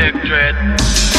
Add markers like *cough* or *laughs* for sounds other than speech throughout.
Knock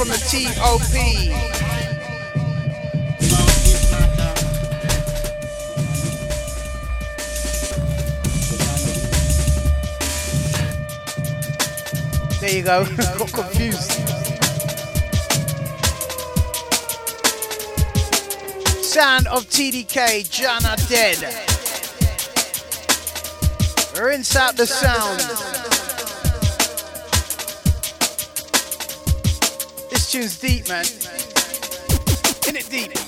up the TOP. There you go. *laughs* Got confused. Sound of TDK, Jana Dead. Rinse out the sound. Tune's deep, man. In it deep.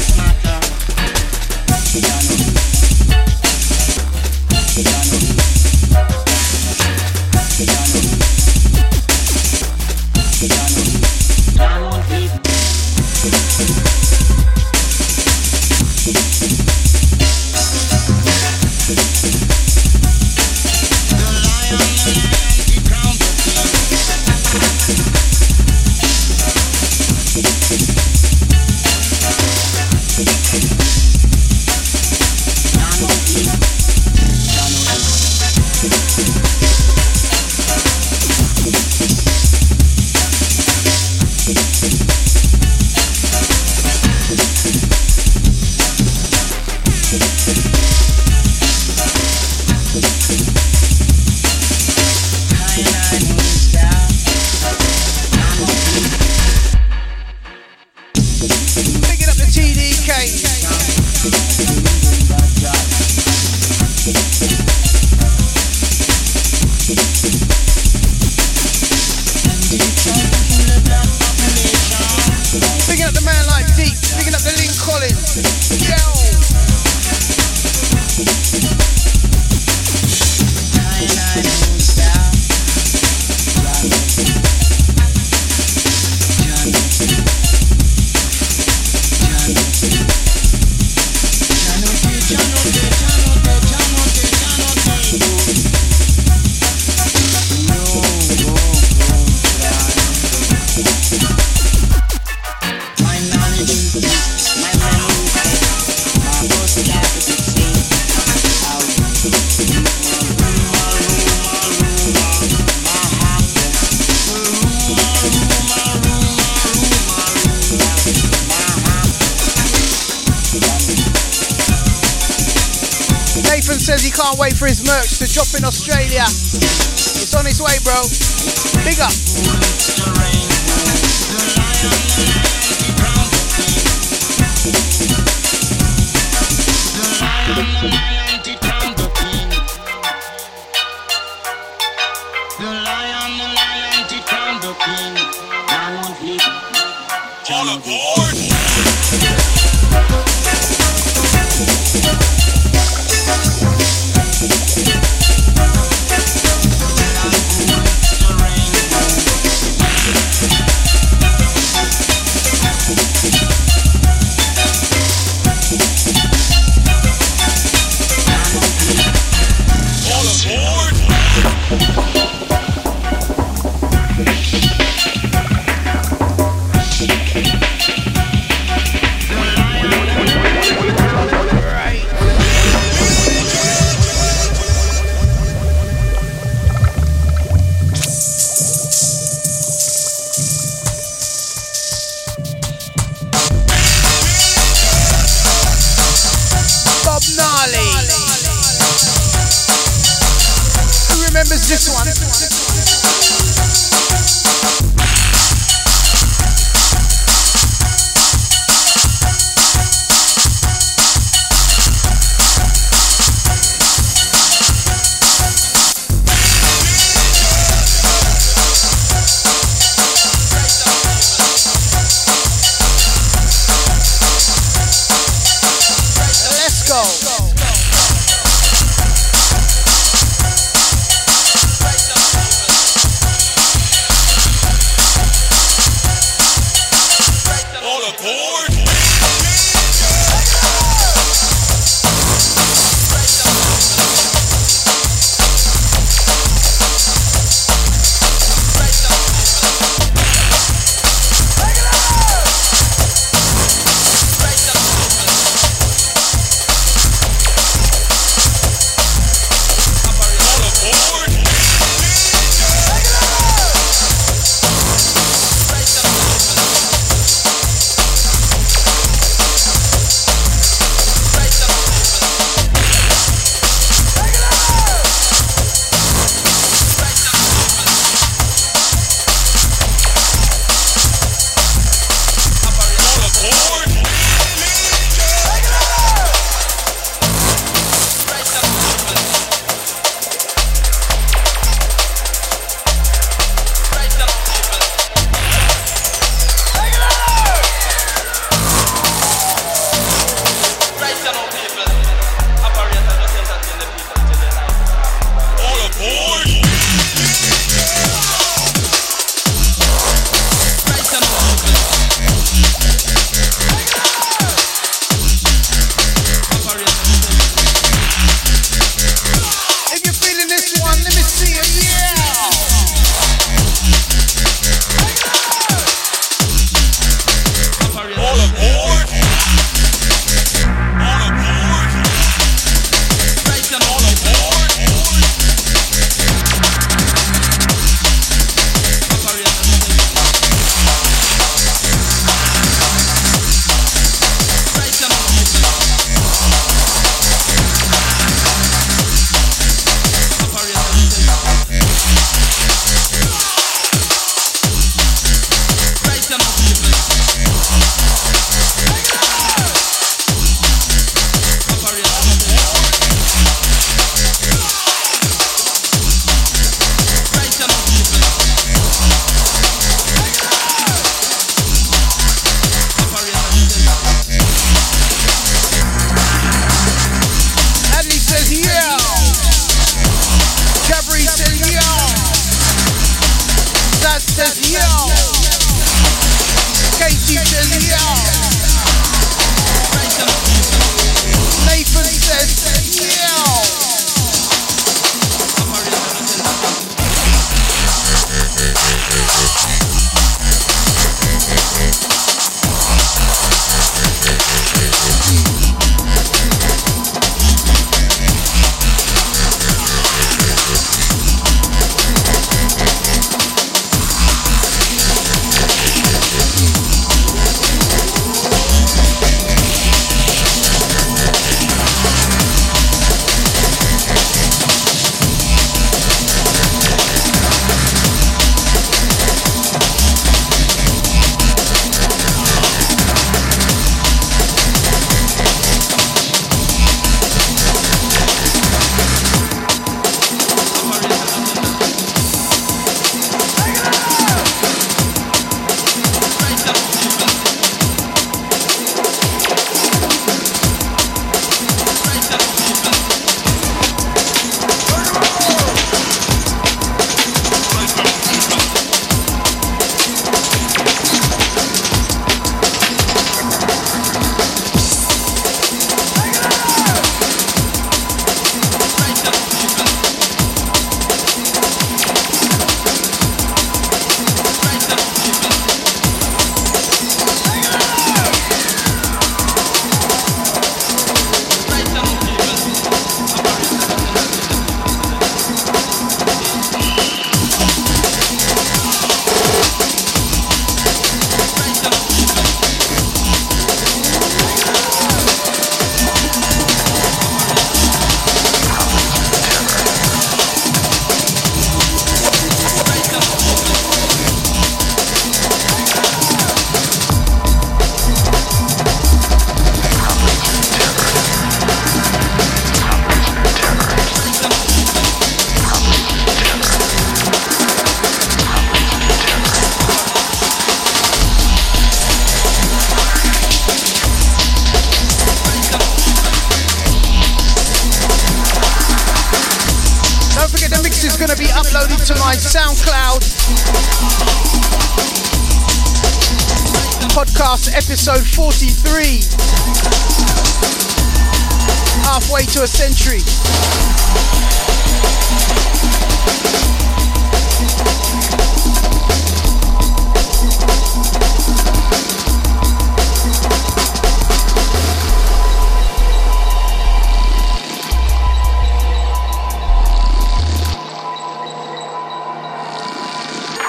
piano. merch to drop in Australia. It's on its way, bro. Big up.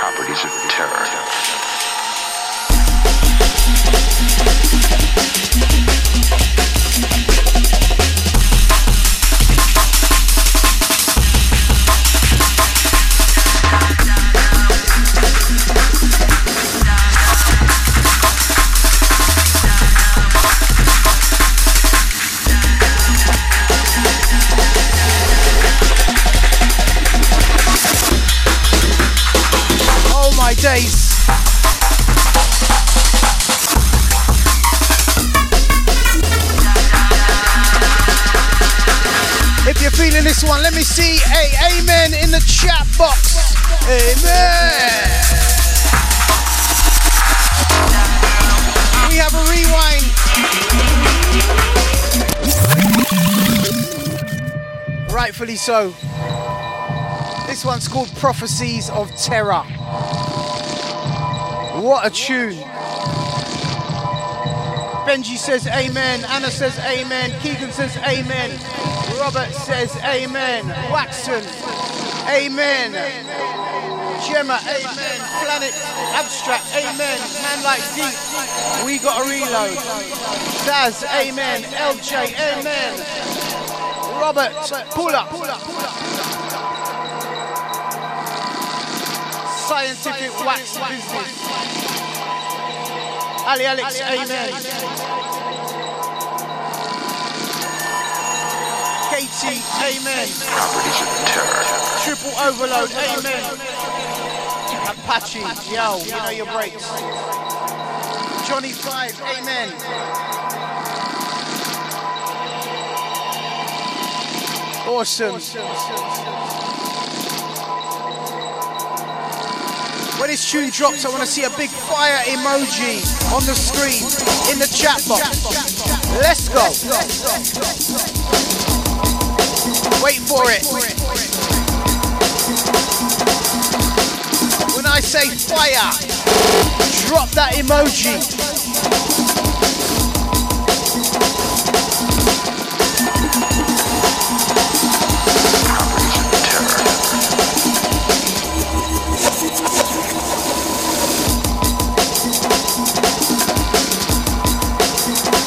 Properties of terror. Let me see a amen in the chat box. Amen. We have a rewind. Rightfully so. This one's called Prophecies of Terror. What a tune. Benji says amen. Anna says amen. Keegan says amen. Robert says amen. Waxton, amen. Gemma, amen. Planet Abstract, amen. Man like Deep, we got a reload. Zaz, amen. LJ, amen. Robert, pull up. Scientific wax business. Ali Alex, amen. Amen. Prophecies of Terror. Triple overload, amen. Apache, yo, you know your breaks. Johnny Five, amen. Awesome. When this tune drops, I want to see a big fire emoji on the screen in the chat box. Let's go. Wait for it. When I say fire, drop that emoji.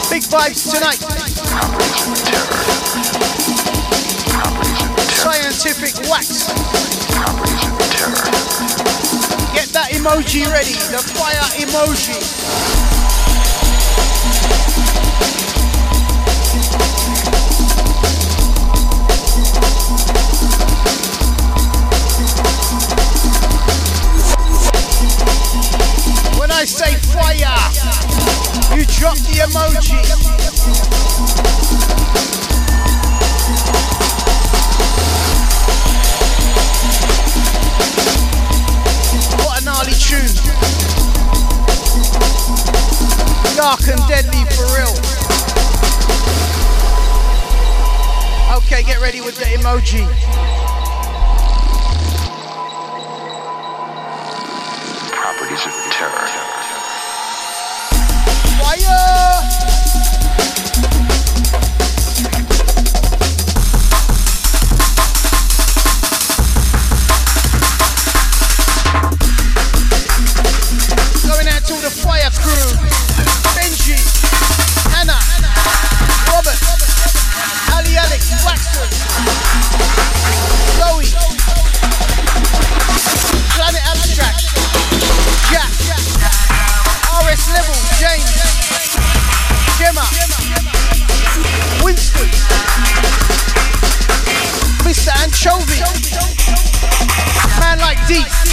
Big vibes tonight. Scientific wax. Get that emoji ready. The fire emoji. When I say fire, you drop the emoji. Tune. Dark and deadly for real. Okay, get ready with the emoji. Prophecies of Terror. Fire! Man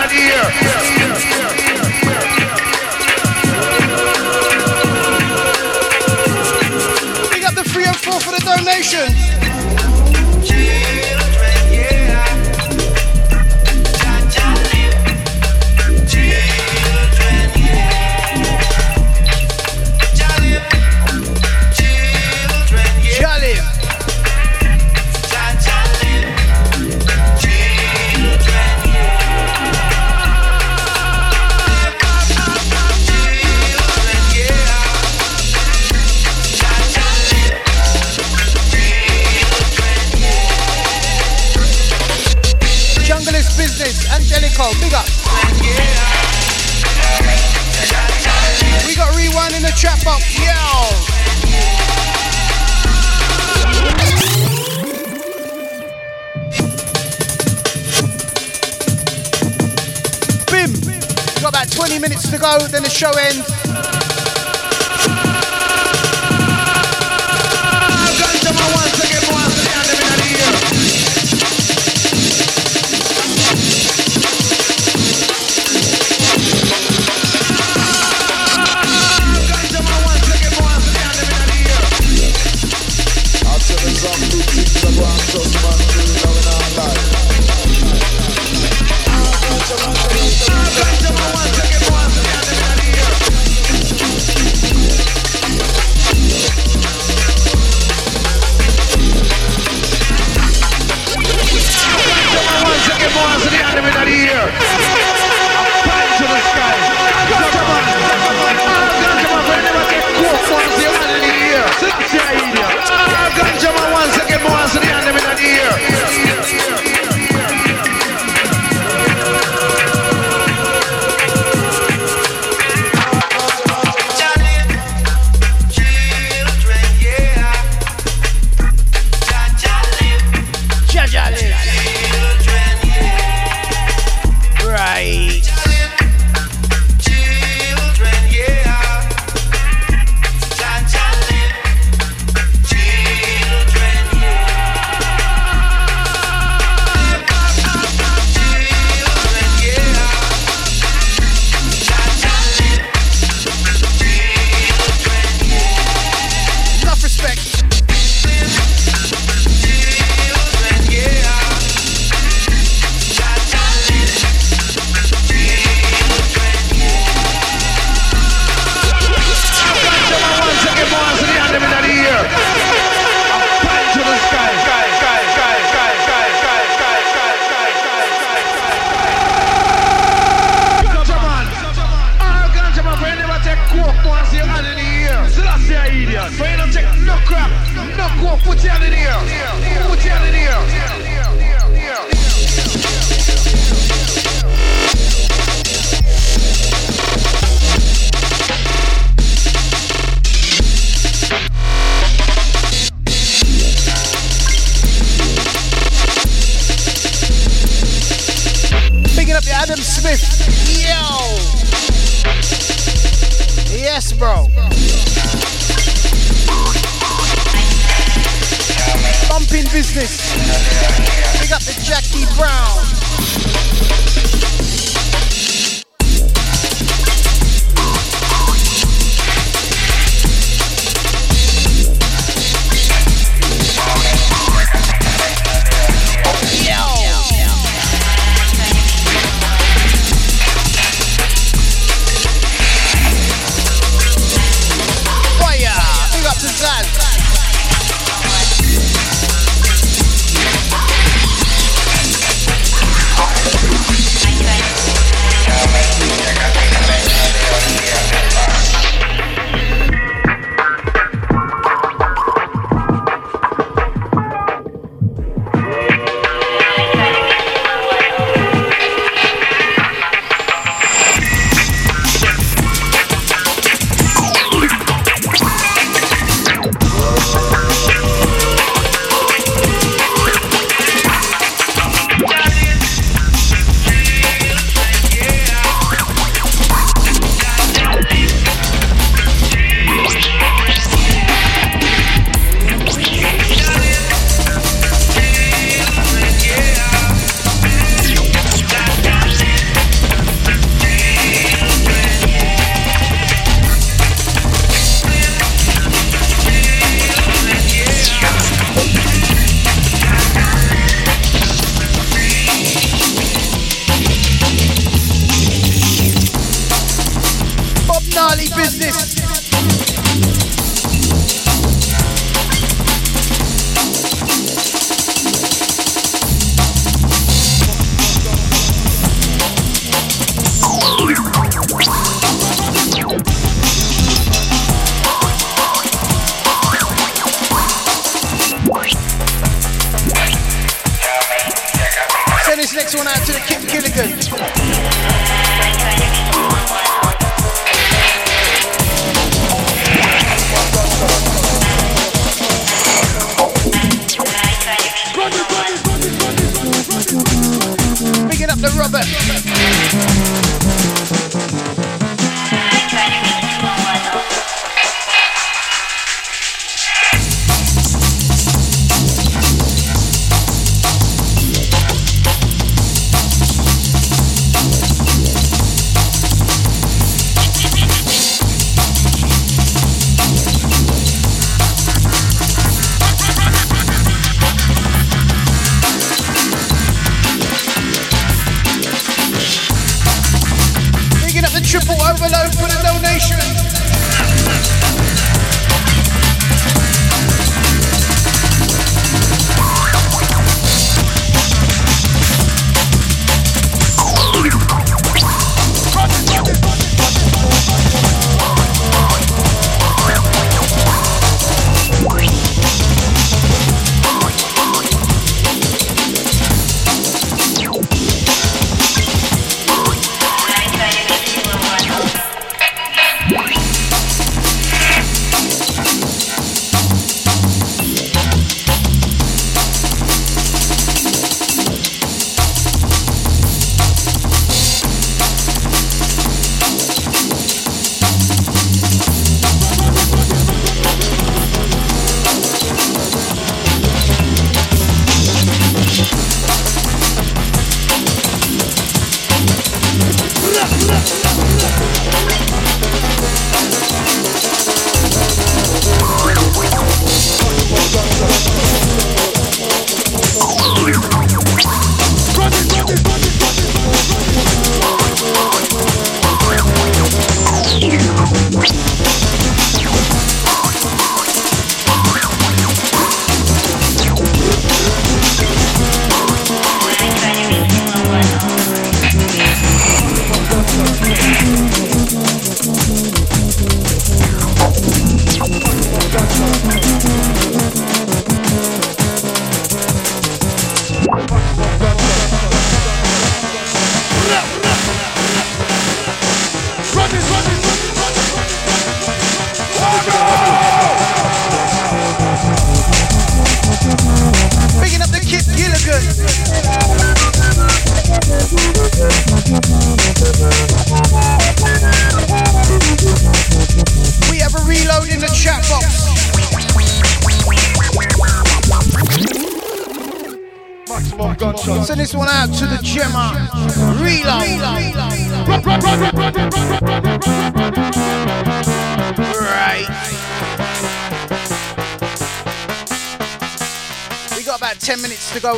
out of here. The 3 and 4 for the donation. To go, then the show ends. Kim Gilligan.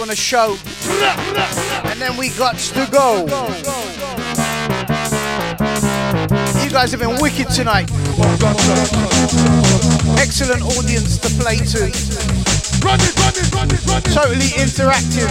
on a show. And then we got to go. You guys have been wicked tonight. Excellent audience to play to. Totally interactive.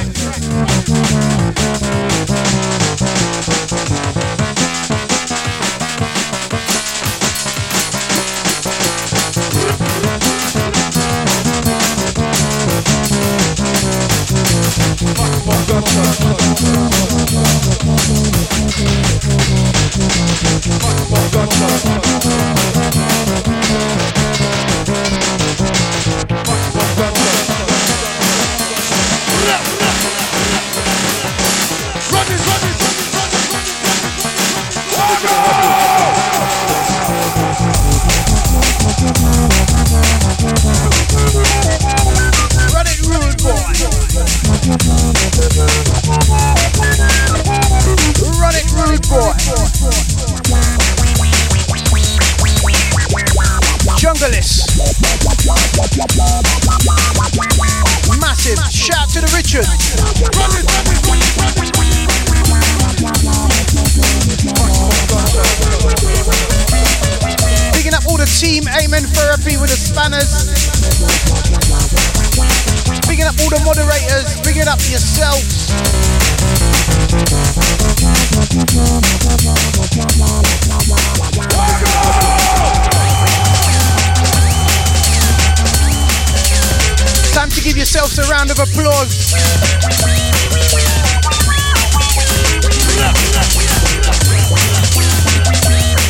round of applause.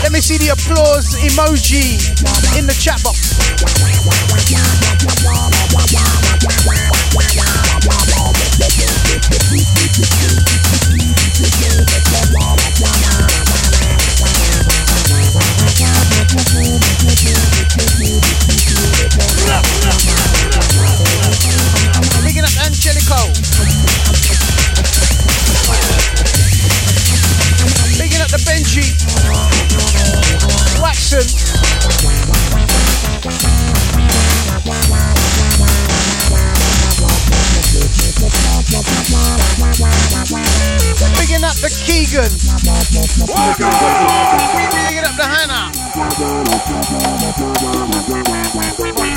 Let me see the applause emoji in the chat box. Rap, rap, rap, rap. Picking up Angelico. Picking up the Benji. Waxon. Picking up the Keegan. Picking up the Hannah.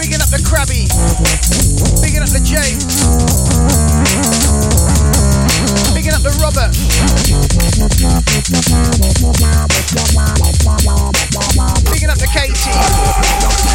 Picking up the Krabby. Picking up the James. Picking up the Robert. Picking up the Katie.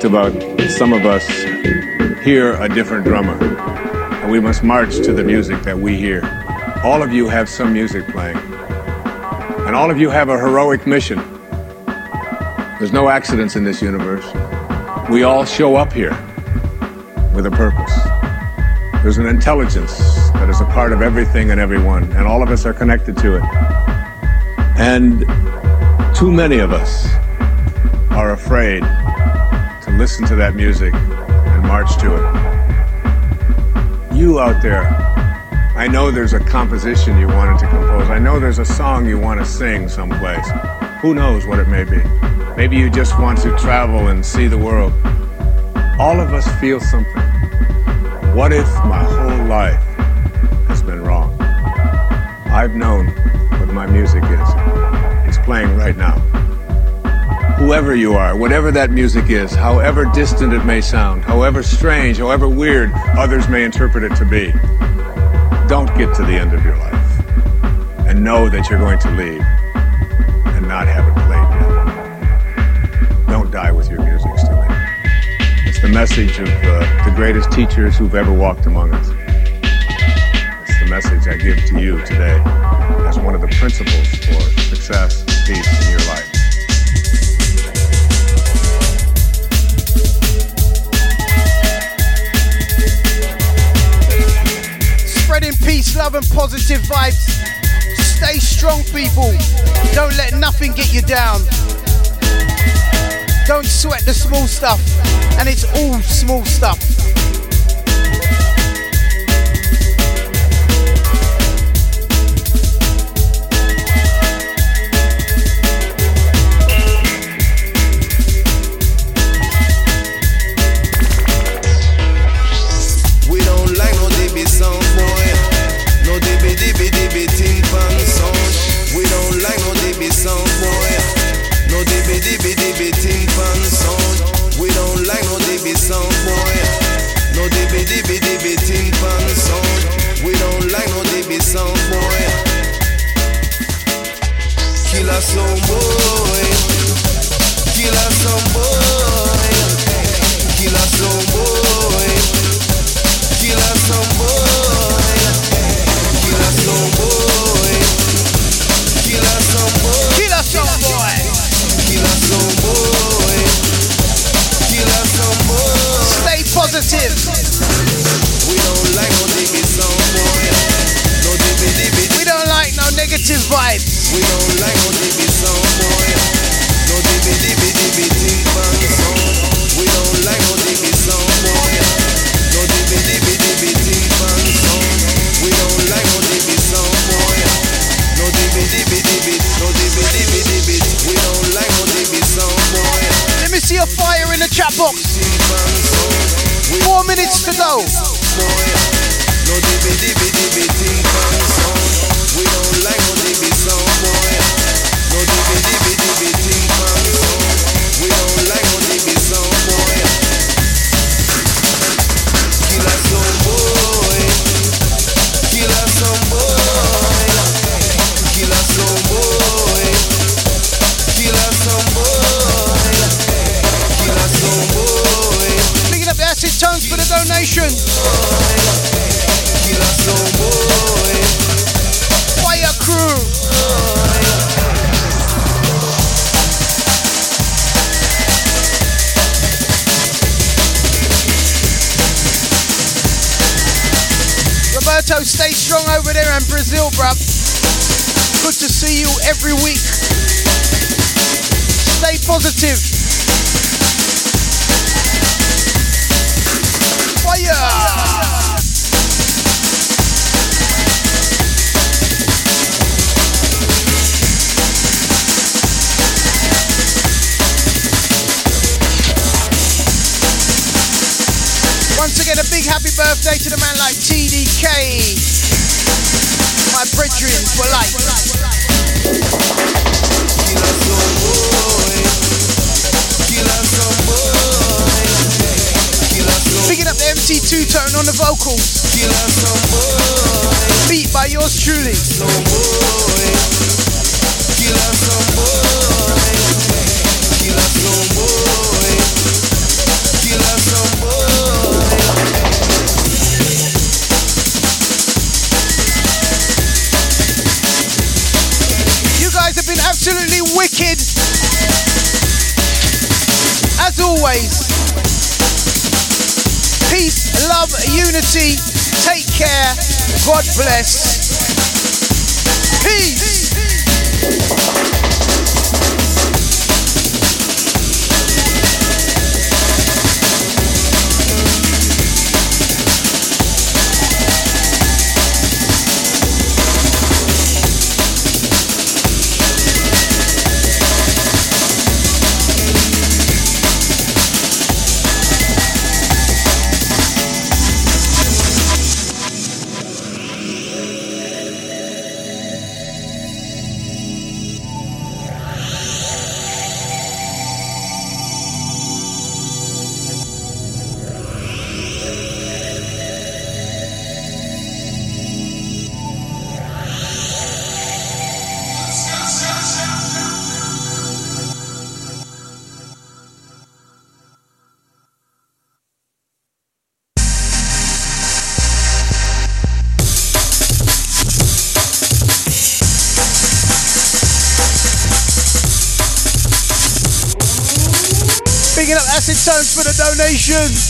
Talked about some of us hear a different drummer and we must march to the music that we hear. All of you have some music playing, and all of you have a heroic mission. There's no accidents in this universe. We all show up here with a purpose. There's an intelligence that is a part of everything and everyone, and all of us are connected to it. And too many of us are afraid listen to that music and march to it. You out there, I know there's a composition you wanted to compose. I know there's a song you want to sing someplace. Who knows what it may be? Maybe you just want to travel and see the world. All of us feel something. What if my whole life has been wrong? I've known what my music is. It's playing right now whoever you are, whatever that music is, however distant it may sound, however strange, however weird others may interpret it to be, don't get to the end of your life and know that you're going to leave and not have it played yet. Don't die with your music still in. It's the message of uh, the greatest teachers who've ever walked among us. It's the message I give to you today as one of the principles for success, peace, and your Peace, love, and positive vibes. Stay strong, people. Don't let nothing get you down. Don't sweat the small stuff, and it's all small stuff. shows. every week. Stay positive. on the vocals. Beat by yours truly. Take care. God bless. Peace. Donations.